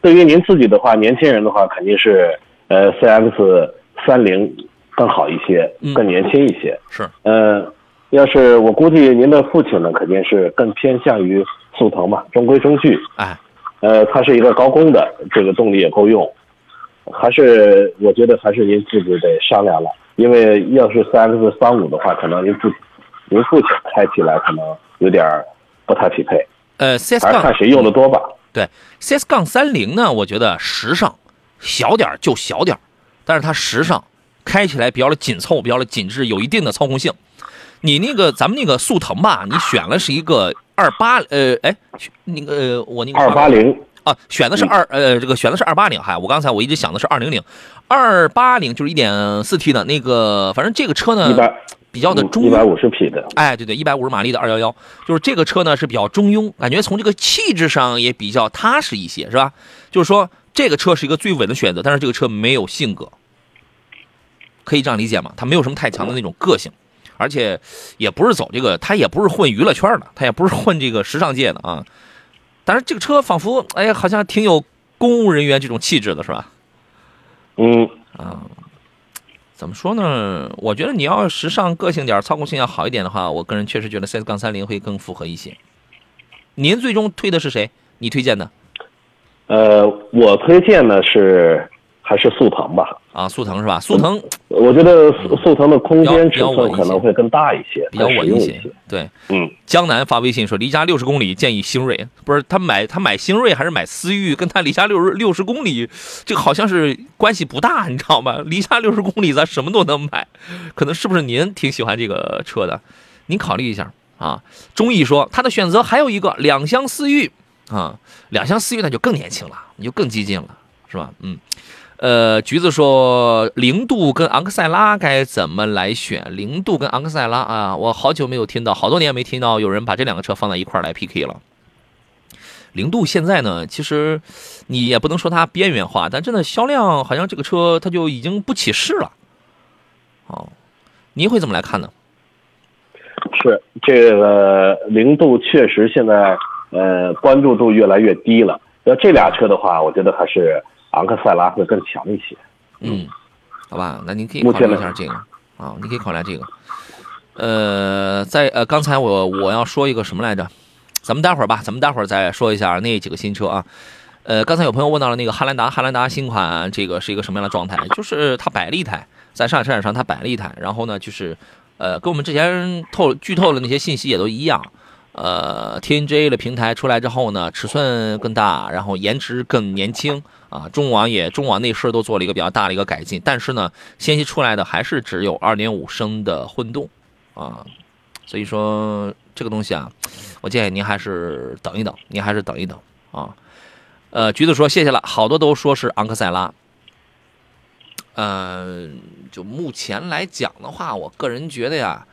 对于您自己的话，年轻人的话肯定是呃 CX 三零更好一些嗯，更年轻一些。是，呃，要是我估计您的父亲呢，肯定是更偏向于速腾嘛，中规中矩。哎，呃，它是一个高功的，这个动力也够用，还是我觉得还是您自己得商量了，因为要是三 X 三五的话，可能您父您父亲开起来可能有点儿不太匹配，呃，CS 杠看谁用的多吧。对 CS 杠三零呢，我觉得时尚，小点儿就小点儿，但是它时尚，开起来比较的紧凑，比较的紧致，有一定的操控性。你那个咱们那个速腾吧，你选了是一个二八，呃，哎，那个呃我那个二八零，啊，选的是二呃，这个选的是二八零，嗨，我刚才我一直想的是二零零，二八零就是一点四 T 的那个，反正这个车呢比较的中一百五十匹的，哎，对对，一百五十马力的二幺幺，就是这个车呢是比较中庸，感觉从这个气质上也比较踏实一些，是吧？就是说这个车是一个最稳的选择，但是这个车没有性格，可以这样理解吗？它没有什么太强的那种个性，而且也不是走这个，他也不是混娱乐圈的，他也不是混这个时尚界的啊。但是这个车仿佛哎，好像挺有公务人员这种气质的，是吧？嗯，啊，怎么说呢？我觉得你要时尚、个性点、操控性要好一点的话，我个人确实觉得 CS 杠三零会更符合一些。您最终推的是谁？你推荐的呃，我推荐的是还是速腾吧，啊？速腾是吧？速腾我觉得速速腾的空间尺寸可能会更大一些，比较稳一些。对，嗯，江南发微信说离家六十公里建议星瑞，不是他买他买星瑞还是买思域？跟他离家六十六十公里，这个好像是关系不大，你知道吗？离家六十公里咱什么都能买，可能是不是您挺喜欢这个车的？您考虑一下啊。中毅说他的选择还有一个两厢思域啊，两厢思域那就更年轻了，你就更激进了，是吧？嗯。呃，橘子说零度跟昂克赛拉该怎么来选？零度跟昂克赛拉啊，我好久没有听到，好多年没听到有人把这两个车放在一块来 PK 了。零度现在呢，其实你也不能说它边缘化，但真的销量好像这个车它就已经不起势了。哦，您会怎么来看呢？是这个零度确实现在呃关注度越来越低了。要这俩车的话，我觉得还是昂克赛拉会更强一些。嗯，好吧，那您可以考虑一下这个啊，你可以考虑这个。呃，在呃，刚才我我要说一个什么来着？咱们待会儿吧，咱们待会儿再说一下那几个新车啊。呃，刚才有朋友问到了那个汉兰达，汉兰达新款这个是一个什么样的状态？就是它摆了一台，在上海车展上它摆了一台，然后呢，就是呃，跟我们之前透剧透的那些信息也都一样。呃，TNGA 的平台出来之后呢，尺寸更大，然后颜值更年轻啊，中网也中网内饰都做了一个比较大的一个改进，但是呢，先期出来的还是只有2.5升的混动啊，所以说这个东西啊，我建议您还是等一等，您还是等一等啊。呃，橘子说谢谢了，好多都说是昂克赛拉。呃，就目前来讲的话，我个人觉得呀，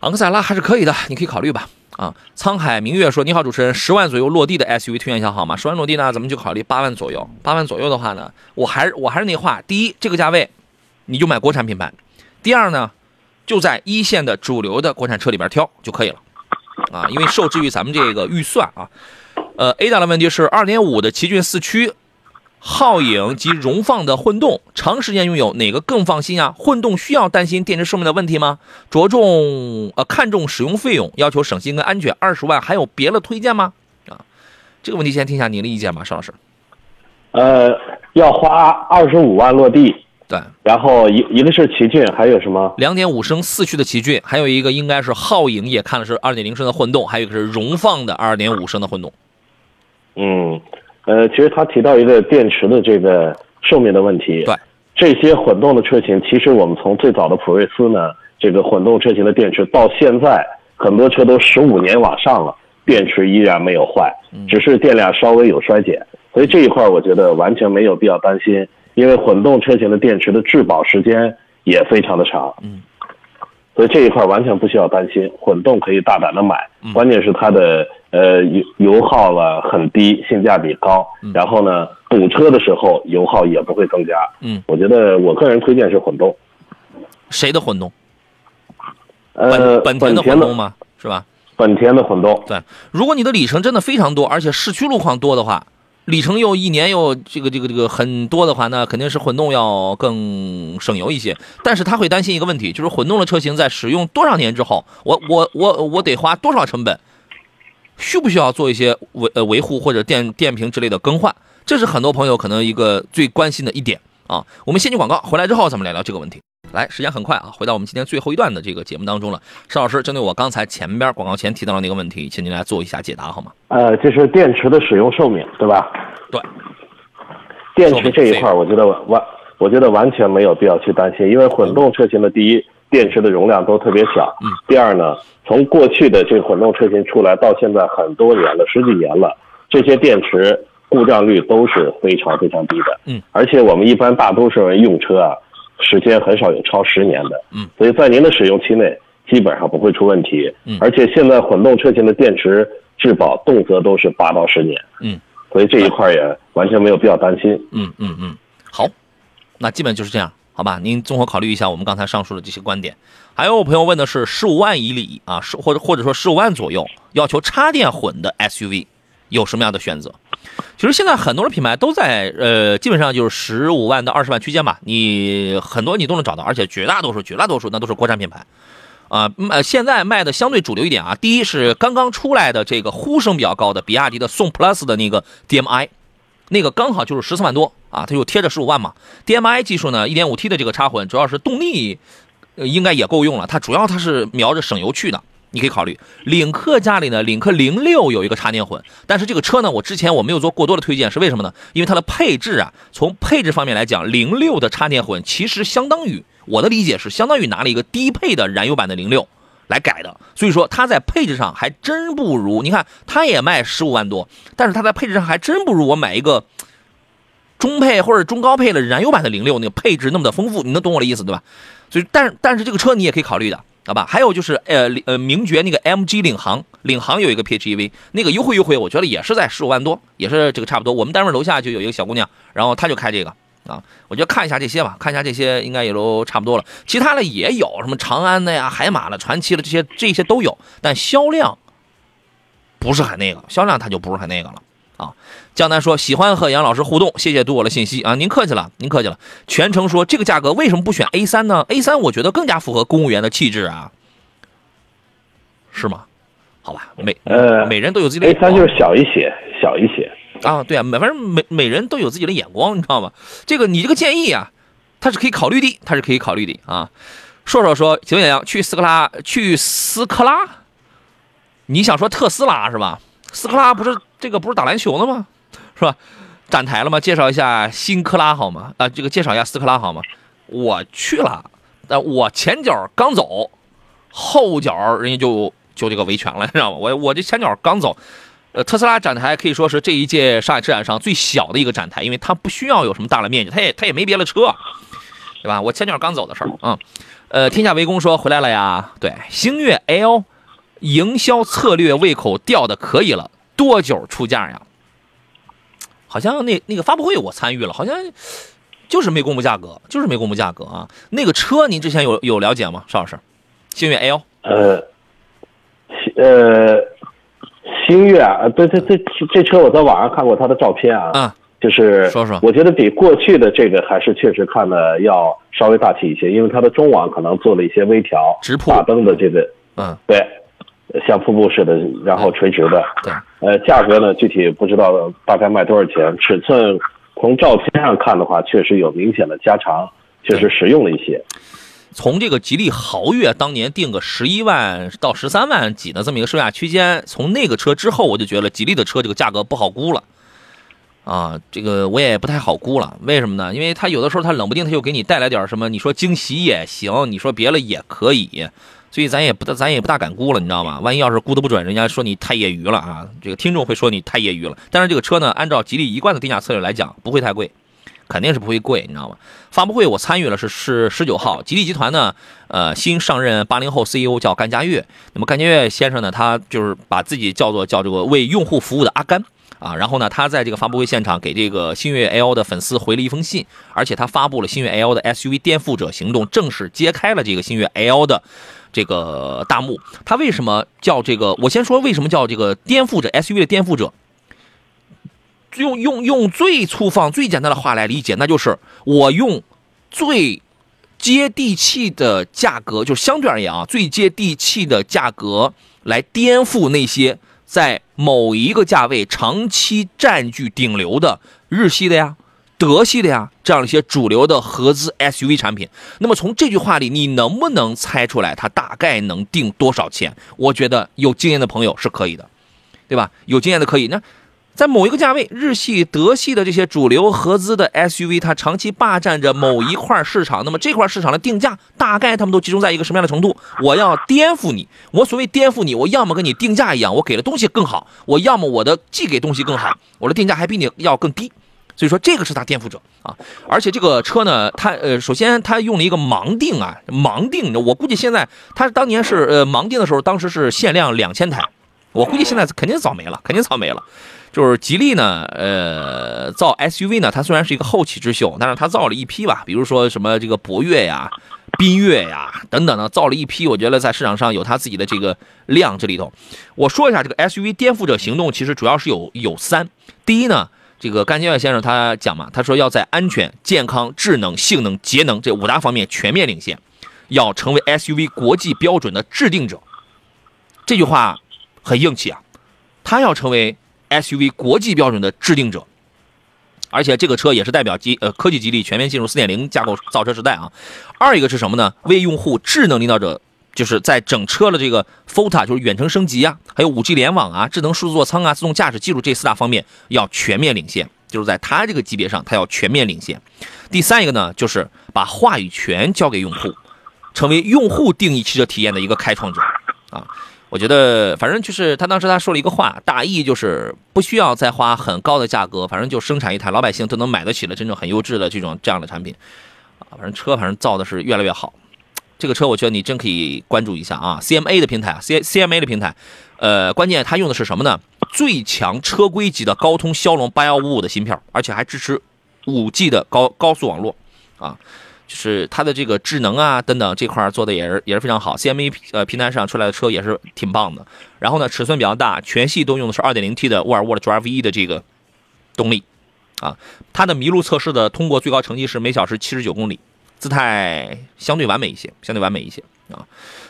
昂克赛拉还是可以的，你可以考虑吧。啊，沧海明月说：“你好，主持人，十万左右落地的 SUV 推荐一下好吗？十万落地呢，咱们就考虑八万左右。八万左右的话呢，我还是我还是那话，第一，这个价位你就买国产品牌；第二呢，就在一线的主流的国产车里边挑就可以了。啊，因为受制于咱们这个预算啊。呃，A 大的问题是二点五的奇骏四驱。皓影及荣放的混动，长时间拥有哪个更放心啊？混动需要担心电池寿命的问题吗？着重呃看重使用费用，要求省心跟安全，二十万还有别的推荐吗？啊，这个问题先听一下您的意见吧，邵老师。呃，要花二十五万落地，对，然后一一个是奇骏，还有什么？两点五升四驱的奇骏，还有一个应该是皓影，也看的是二点零升的混动，还有一个是荣放的二点五升的混动。嗯。呃，其实他提到一个电池的这个寿命的问题。对，这些混动的车型，其实我们从最早的普锐斯呢，这个混动车型的电池到现在，很多车都十五年往上了，电池依然没有坏，只是电量稍微有衰减。所以这一块我觉得完全没有必要担心，因为混动车型的电池的质保时间也非常的长。嗯。所以这一块完全不需要担心，混动可以大胆的买，关键是它的呃油油耗了很低，性价比高，然后呢堵车的时候油耗也不会增加。嗯，我觉得我个人推荐是混动。谁的混动？呃，本田的混动吗？是吧？本田的混动。对，如果你的里程真的非常多，而且市区路况多的话。里程又一年又这个这个这个很多的话，那肯定是混动要更省油一些。但是他会担心一个问题，就是混动的车型在使用多少年之后，我我我我得花多少成本，需不需要做一些维呃维护或者电电瓶之类的更换？这是很多朋友可能一个最关心的一点啊。我们先去广告，回来之后咱们聊聊这个问题。来，时间很快啊，回到我们今天最后一段的这个节目当中了。邵老师，针对我刚才前边广告前提到的那个问题，请您来做一下解答好吗？呃，就是电池的使用寿命，对吧？对。电池这一块，我觉得完，我觉得完全没有必要去担心，因为混动车型的第一，电池的容量都特别小。嗯。第二呢，从过去的这个混动车型出来到现在很多年了，十几年了，这些电池故障率都是非常非常低的。嗯。而且我们一般大多数人用车啊。时间很少有超十年的，嗯，所以在您的使用期内基本上不会出问题，嗯，而且现在混动车型的电池质保动辄都是八到十年，嗯，所以这一块也完全没有必要担心，嗯嗯嗯，好，那基本就是这样，好吧？您综合考虑一下我们刚才上述的这些观点。还有朋友问的是十五万以里啊，十或者或者说十五万左右要求插电混的 SUV 有什么样的选择？其实现在很多的品牌都在，呃，基本上就是十五万到二十万区间吧，你很多你都能找到，而且绝大多数、绝大多数那都是国产品牌，啊，卖现在卖的相对主流一点啊。第一是刚刚出来的这个呼声比较高的比亚迪的宋 PLUS 的那个 DMI，那个刚好就是十四万多啊，它就贴着十五万嘛。DMI 技术呢，一点五 T 的这个插混，主要是动力应该也够用了，它主要它是瞄着省油去的。你可以考虑领克家里呢，领克零六有一个插电混，但是这个车呢，我之前我没有做过多的推荐，是为什么呢？因为它的配置啊，从配置方面来讲，零六的插电混其实相当于我的理解是相当于拿了一个低配的燃油版的零六来改的，所以说它在配置上还真不如。你看它也卖十五万多，但是它在配置上还真不如我买一个中配或者中高配的燃油版的零六那个配置那么的丰富，你能懂我的意思对吧？所以，但但是这个车你也可以考虑的。好吧，还有就是呃呃，名爵那个 MG 领航，领航有一个 PHEV，那个优惠优惠，我觉得也是在十五万多，也是这个差不多。我们单位楼下就有一个小姑娘，然后她就开这个啊，我觉得看一下这些吧，看一下这些应该也都差不多了。其他的也有什么长安的呀、海马的、传奇的这些这些都有，但销量不是很那个，销量它就不是很那个了。啊，江南说喜欢和杨老师互动，谢谢读我的信息啊，您客气了，您客气了。全程说这个价格为什么不选 A 三呢？A 三我觉得更加符合公务员的气质啊，是吗？好吧，每呃每人都有自己的 A 三就是小一些，小一些。啊，对啊，每反正每每人都有自己的眼光，你知道吗？这个你这个建议啊，他是可以考虑的，他是可以考虑的啊。硕硕说，请问杨去斯科拉去斯科拉，你想说特斯拉是吧？斯科拉不是这个不是打篮球的吗？是吧？展台了吗？介绍一下新克拉好吗？啊，这个介绍一下斯科拉好吗？我去了，但我前脚刚走，后脚人家就就这个维权了，你知道吗？我我这前脚刚走，呃，特斯拉展台可以说是这一届上海车展上最小的一个展台，因为它不需要有什么大的面积，它也它也没别的车，对吧？我前脚刚走的事儿嗯。呃，天下围攻说回来了呀，对，星越 L 营销策略胃口吊的可以了，多久出价呀？好像那那个发布会我参与了，好像就是没公布价格，就是没公布价格啊。那个车您之前有有了解吗，邵老师？星越 L 呃，呃，星越啊，对对对，这车我在网上看过它的照片啊，啊，就是说说。我觉得比过去的这个还是确实看的要稍微大气一些，因为它的中网可能做了一些微调，直瀑大灯的这个嗯，对，像瀑布似的，然后垂直的，对，呃，价格呢具体不知道大概卖多少钱，尺寸从照片上看的话，确实有明显的加长，确实实用了一些。从这个吉利豪越当年定个十一万到十三万几的这么一个售价区间，从那个车之后，我就觉得吉利的车这个价格不好估了。啊，这个我也不太好估了，为什么呢？因为它有的时候它冷不丁它又给你带来点什么，你说惊喜也行，你说别了也可以，所以咱也不大咱也不大敢估了，你知道吗？万一要是估的不准，人家说你太业余了啊，这个听众会说你太业余了。但是这个车呢，按照吉利一贯的定价策略来讲，不会太贵，肯定是不会贵，你知道吗？发布会我参与了是是十九号，吉利集团呢，呃，新上任八零后 CEO 叫甘家悦，那么甘家悦先生呢，他就是把自己叫做叫这个为用户服务的阿甘。啊，然后呢，他在这个发布会现场给这个星越 L 的粉丝回了一封信，而且他发布了星越 L 的 SUV 颠覆者行动，正式揭开了这个星越 L 的这个大幕。他为什么叫这个？我先说为什么叫这个颠覆者 SUV 的颠覆者。用用用最粗放、最简单的话来理解，那就是我用最接地气的价格，就相对而言啊，最接地气的价格来颠覆那些在某一个价位长期占据顶流的日系的呀、德系的呀这样一些主流的合资 SUV 产品。那么从这句话里，你能不能猜出来它大概能定多少钱？我觉得有经验的朋友是可以的，对吧？有经验的可以。那在某一个价位，日系、德系的这些主流合资的 SUV，它长期霸占着某一块市场。那么这块市场的定价，大概他们都集中在一个什么样的程度？我要颠覆你，我所谓颠覆你，我要么跟你定价一样，我给的东西更好；我要么我的寄给东西更好，我的定价还比你要更低。所以说这个是它颠覆者啊！而且这个车呢，它呃，首先它用了一个盲定啊，盲定，我估计现在它当年是呃盲定的时候，当时是限量两千台，我估计现在肯定早没了，肯定早没了。就是吉利呢，呃，造 SUV 呢，它虽然是一个后起之秀，但是它造了一批吧，比如说什么这个博越呀、缤越呀等等呢，造了一批，我觉得在市场上有它自己的这个量这里头。我说一下这个 SUV 颠覆者行动，其实主要是有有三。第一呢，这个甘建岳先生他讲嘛，他说要在安全、健康、智能、性能、节能这五大方面全面领先，要成为 SUV 国际标准的制定者。这句话很硬气啊，他要成为 SUV 国际标准的制定者，而且这个车也是代表吉呃科技吉利全面进入4.0架构造车时代啊。二一个是什么呢？为用户智能领导者，就是在整车的这个 FOTA 就是远程升级啊，还有 5G 联网啊、智能数字座舱啊、自动驾驶技术这四大方面要全面领先，就是在它这个级别上，它要全面领先。第三一个呢，就是把话语权交给用户，成为用户定义汽车体验的一个开创者啊。我觉得，反正就是他当时他说了一个话，大意就是不需要再花很高的价格，反正就生产一台老百姓都能买得起的真正很优质的这种这样的产品，啊，反正车反正造的是越来越好。这个车我觉得你真可以关注一下啊，CMA 的平台，C CMA 的平台，呃，关键它用的是什么呢？最强车规级的高通骁龙八幺五五的芯片，而且还支持五 G 的高高速网络，啊。就是它的这个智能啊等等这块做的也是也是非常好，CMA 呃平台上出来的车也是挺棒的。然后呢，尺寸比较大，全系都用的是 2.0T 的沃尔沃的 Drive E 的这个动力啊。它的麋鹿测试的通过最高成绩是每小时79公里，姿态相对完美一些，相对完美一些啊。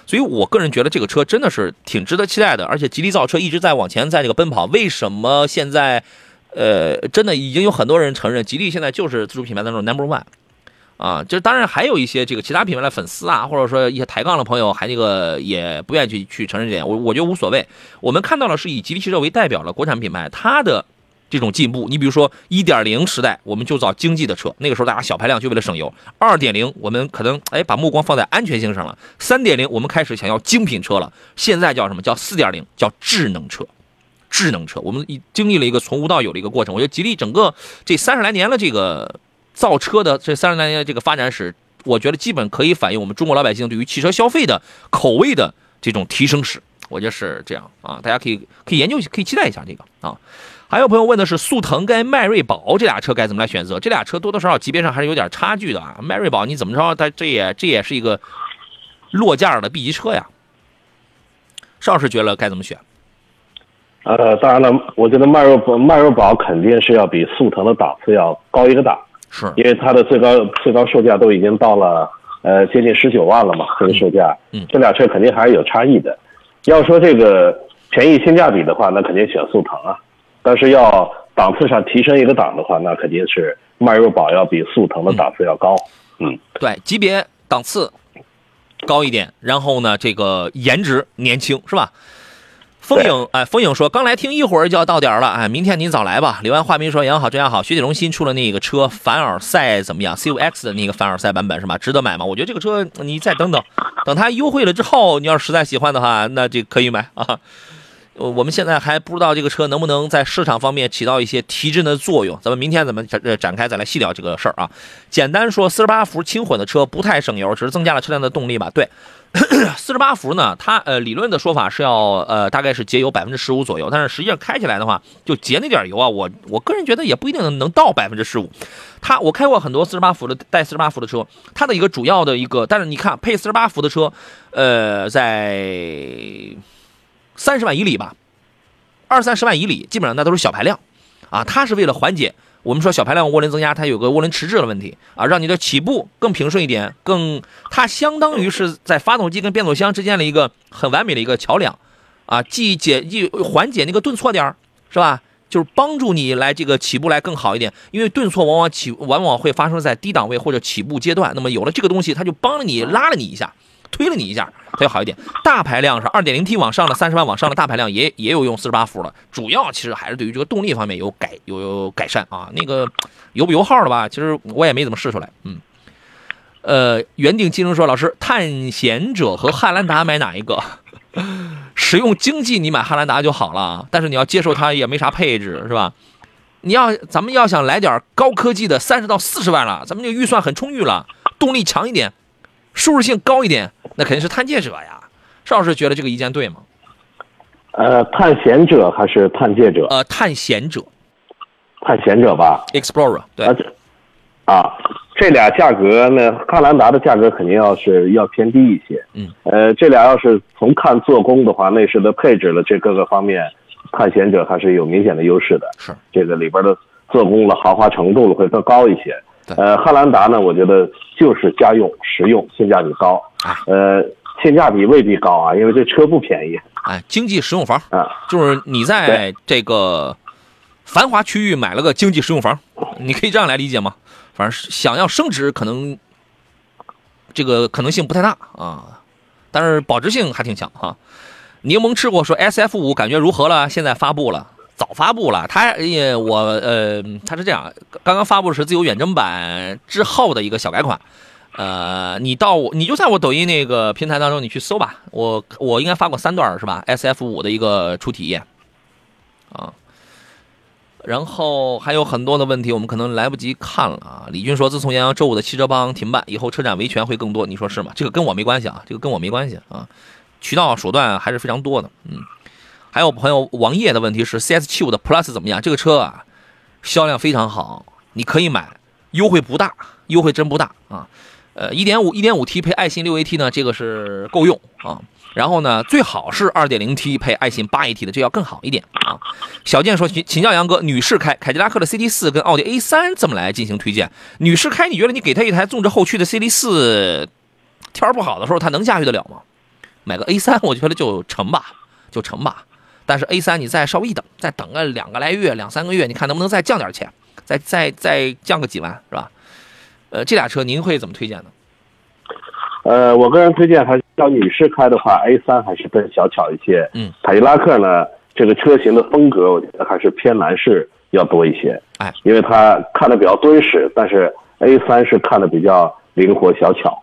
所以我个人觉得这个车真的是挺值得期待的，而且吉利造车一直在往前，在这个奔跑。为什么现在，呃，真的已经有很多人承认吉利现在就是自主品牌当中 number one 啊？这当然还有一些这个其他品牌的粉丝啊，或者说一些抬杠的朋友，还那个也不愿意去去承认这点。我我觉得无所谓。我们看到了是以吉利汽车为代表的国产品牌，它的。这种进步，你比如说一点零时代，我们就造经济的车，那个时候大家小排量就为了省油；二点零，我们可能哎把目光放在安全性上了；三点零，我们开始想要精品车了。现在叫什么叫四点零？叫智能车，智能车。我们经历了一个从无到有的一个过程。我觉得吉利整个这三十来年的这个造车的这三十来年的这个发展史，我觉得基本可以反映我们中国老百姓对于汽车消费的口味的这种提升史。我觉得是这样啊，大家可以可以研究，可以期待一下这个啊。还有朋友问的是速腾跟迈锐宝这俩车该怎么来选择？这俩车多多少少级别上还是有点差距的啊。迈锐宝你怎么着，它这也这也是一个落价的 B 级车呀。邵老师觉得该怎么选？呃，当然了，我觉得迈锐宝迈锐宝肯定是要比速腾的档次要高一个档，是因为它的最高最高售价都已经到了呃接近十九万了嘛，这个售价，嗯这俩车肯定还是有差异的。要说这个便宜性价比的话，那肯定选速腾啊。但是要档次上提升一个档的话，那肯定是迈锐宝要比速腾的档次要高。嗯，对，级别档次高一点，然后呢，这个颜值年轻是吧？风影哎，风影说刚来听，一会儿就要到点了，哎，明天您早来吧。柳暗花明说杨好，这样好。雪铁龙新出了那个车凡尔赛怎么样？CUX 的那个凡尔赛版本是吧？值得买吗？我觉得这个车你再等等，等它优惠了之后，你要实在喜欢的话，那就可以买啊。呃，[LAUGHS] 我们现在还不知道这个车能不能在市场方面起到一些提振的作用。咱们明天咱们展展开再来细聊这个事儿啊。简单说，四十八伏轻混的车不太省油，只是增加了车辆的动力吧？对，[COUGHS] 四十八伏呢，它呃理论的说法是要呃大概是节油百分之十五左右，但是实际上开起来的话，就节那点油啊，我我个人觉得也不一定能能到百分之十五。它我开过很多四十八伏的带四十八伏的车，它的一个主要的一个，但是你看配四十八伏的车，呃，在三十万以里吧，二三十万以里，基本上那都是小排量，啊，它是为了缓解我们说小排量涡轮增压，它有个涡轮迟滞的问题啊，让你的起步更平顺一点，更它相当于是在发动机跟变速箱之间的一个很完美的一个桥梁，啊，既解既缓解那个顿挫点儿是吧？就是帮助你来这个起步来更好一点，因为顿挫往往起往往会发生在低档位或者起步阶段，那么有了这个东西，它就帮了你拉了你一下。推了你一下，它就好一点。大排量是二点零 T 往上的三十万往上的大排量也也有用四十八伏的，主要其实还是对于这个动力方面有改有有改善啊。那个油不油耗的吧，其实我也没怎么试出来。嗯，呃，原定金融说老师，探险者和汉兰达买哪一个？[LAUGHS] 使用经济你买汉兰达就好了，但是你要接受它也没啥配置是吧？你要咱们要想来点高科技的，三十到四十万了，咱们就预算很充裕了，动力强一点。舒适性高一点，那肯定是探界者呀。邵老师觉得这个意见对吗？呃，探险者还是探界者？呃，探险者探险者吧。，Explorer，对啊，，这啊，这俩价格呢，汉兰达的价格肯定要是要偏低一些。嗯，呃，这俩要是从看做工的话，内饰的配置了这各个方面，探险者还是有明显的优势的。是这个里边的做工了、豪华程度了会更高一些。对呃，汉兰达呢，我觉得就是家用、实用，性价比高。啊呃，性价比未必高啊，因为这车不便宜哎，经济实用房，啊。就是你在这个繁华区域买了个经济实用房，你可以这样来理解吗？反正是想要升值，可能这个可能性不太大啊，但是保值性还挺强哈、柠檬吃过说 S F 五感觉如何了？现在发布了。早发布了，它也我呃，它是这样，刚刚发布是自由远征版之后的一个小改款，呃，你到我你就在我抖音那个平台当中，你去搜吧，我我应该发过三段是吧？S F 五的一个初体验，啊，然后还有很多的问题，我们可能来不及看了啊。李军说，自从杨洋周五的汽车帮停办以后，车展维权会更多，你说是吗？这个跟我没关系啊，这个跟我没关系啊，渠道手段还是非常多的，嗯。还有朋友王烨的问题是，CS 七五的 Plus 怎么样？这个车啊，销量非常好，你可以买，优惠不大，优惠真不大啊。呃，一点五一点五 T 配爱信六 AT 呢，这个是够用啊。然后呢，最好是二点零 T 配爱信八 AT 的，这要更好一点啊。小健说，请请教杨哥，女士开凯迪拉克的 CT 四跟奥迪 A 三怎么来进行推荐？女士开，你觉得你给她一台纵置后驱的 CT 四，天儿不好的时候，她能驾驭得了吗？买个 A 三，我觉得就成吧，就成吧。但是 A 三你再稍微一等，再等个两个来月、两三个月，你看能不能再降点钱，再再再降个几万，是吧？呃，这俩车您会怎么推荐呢？呃，我个人推荐还是要女士开的话，A 三还是更小巧一些。嗯，凯迪拉克呢，这个车型的风格，我觉得还是偏男士要多一些。哎，因为它看的比较敦实，但是 A 三是看的比较灵活小巧。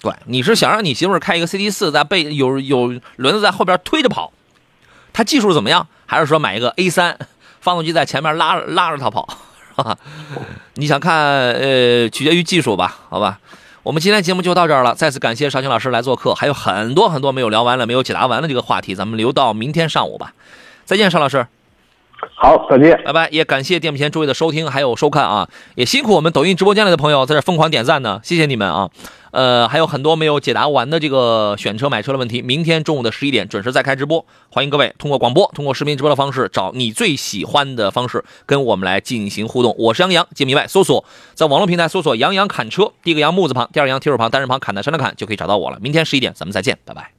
对，你是想让你媳妇儿开一个 CT 四，在背有有轮子在后边推着跑，它技术怎么样？还是说买一个 A 三发动机在前面拉拉着它跑，是吧？你想看，呃，取决于技术吧，好吧。我们今天节目就到这儿了，再次感谢邵青老师来做客，还有很多很多没有聊完了、没有解答完了这个话题，咱们留到明天上午吧。再见，邵老师。好，再见。拜拜！也感谢电幕前诸位的收听还有收看啊，也辛苦我们抖音直播间里的朋友在这疯狂点赞呢，谢谢你们啊！呃，还有很多没有解答完的这个选车买车的问题，明天中午的十一点准时再开直播，欢迎各位通过广播、通过视频直播的方式，找你最喜欢的方式跟我们来进行互动。我是杨洋，节目以外搜索在网络平台搜索“杨洋侃车”，第一个杨木字旁，第二个杨提手旁，单人旁，砍的山的砍，就可以找到我了。明天十一点咱们再见，拜拜。